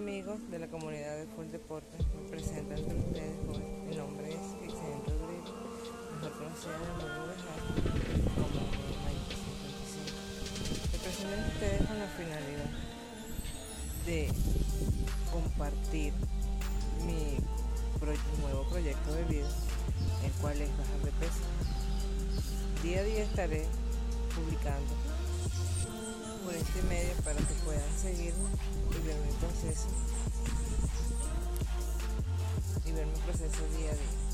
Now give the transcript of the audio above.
amigos de la comunidad de Full Deportes, me presento entre ustedes hoy. Mi nombre es Vicente Rodríguez, mejor conocida en el mundo de Harvard como Mike 55. Me presento entre ustedes con la finalidad de compartir mi nuevo proyecto de vida, el cual es bajar de peso. Día a día estaré publicando por este medio para que puedan seguirme proceso y ver mi proceso día a día.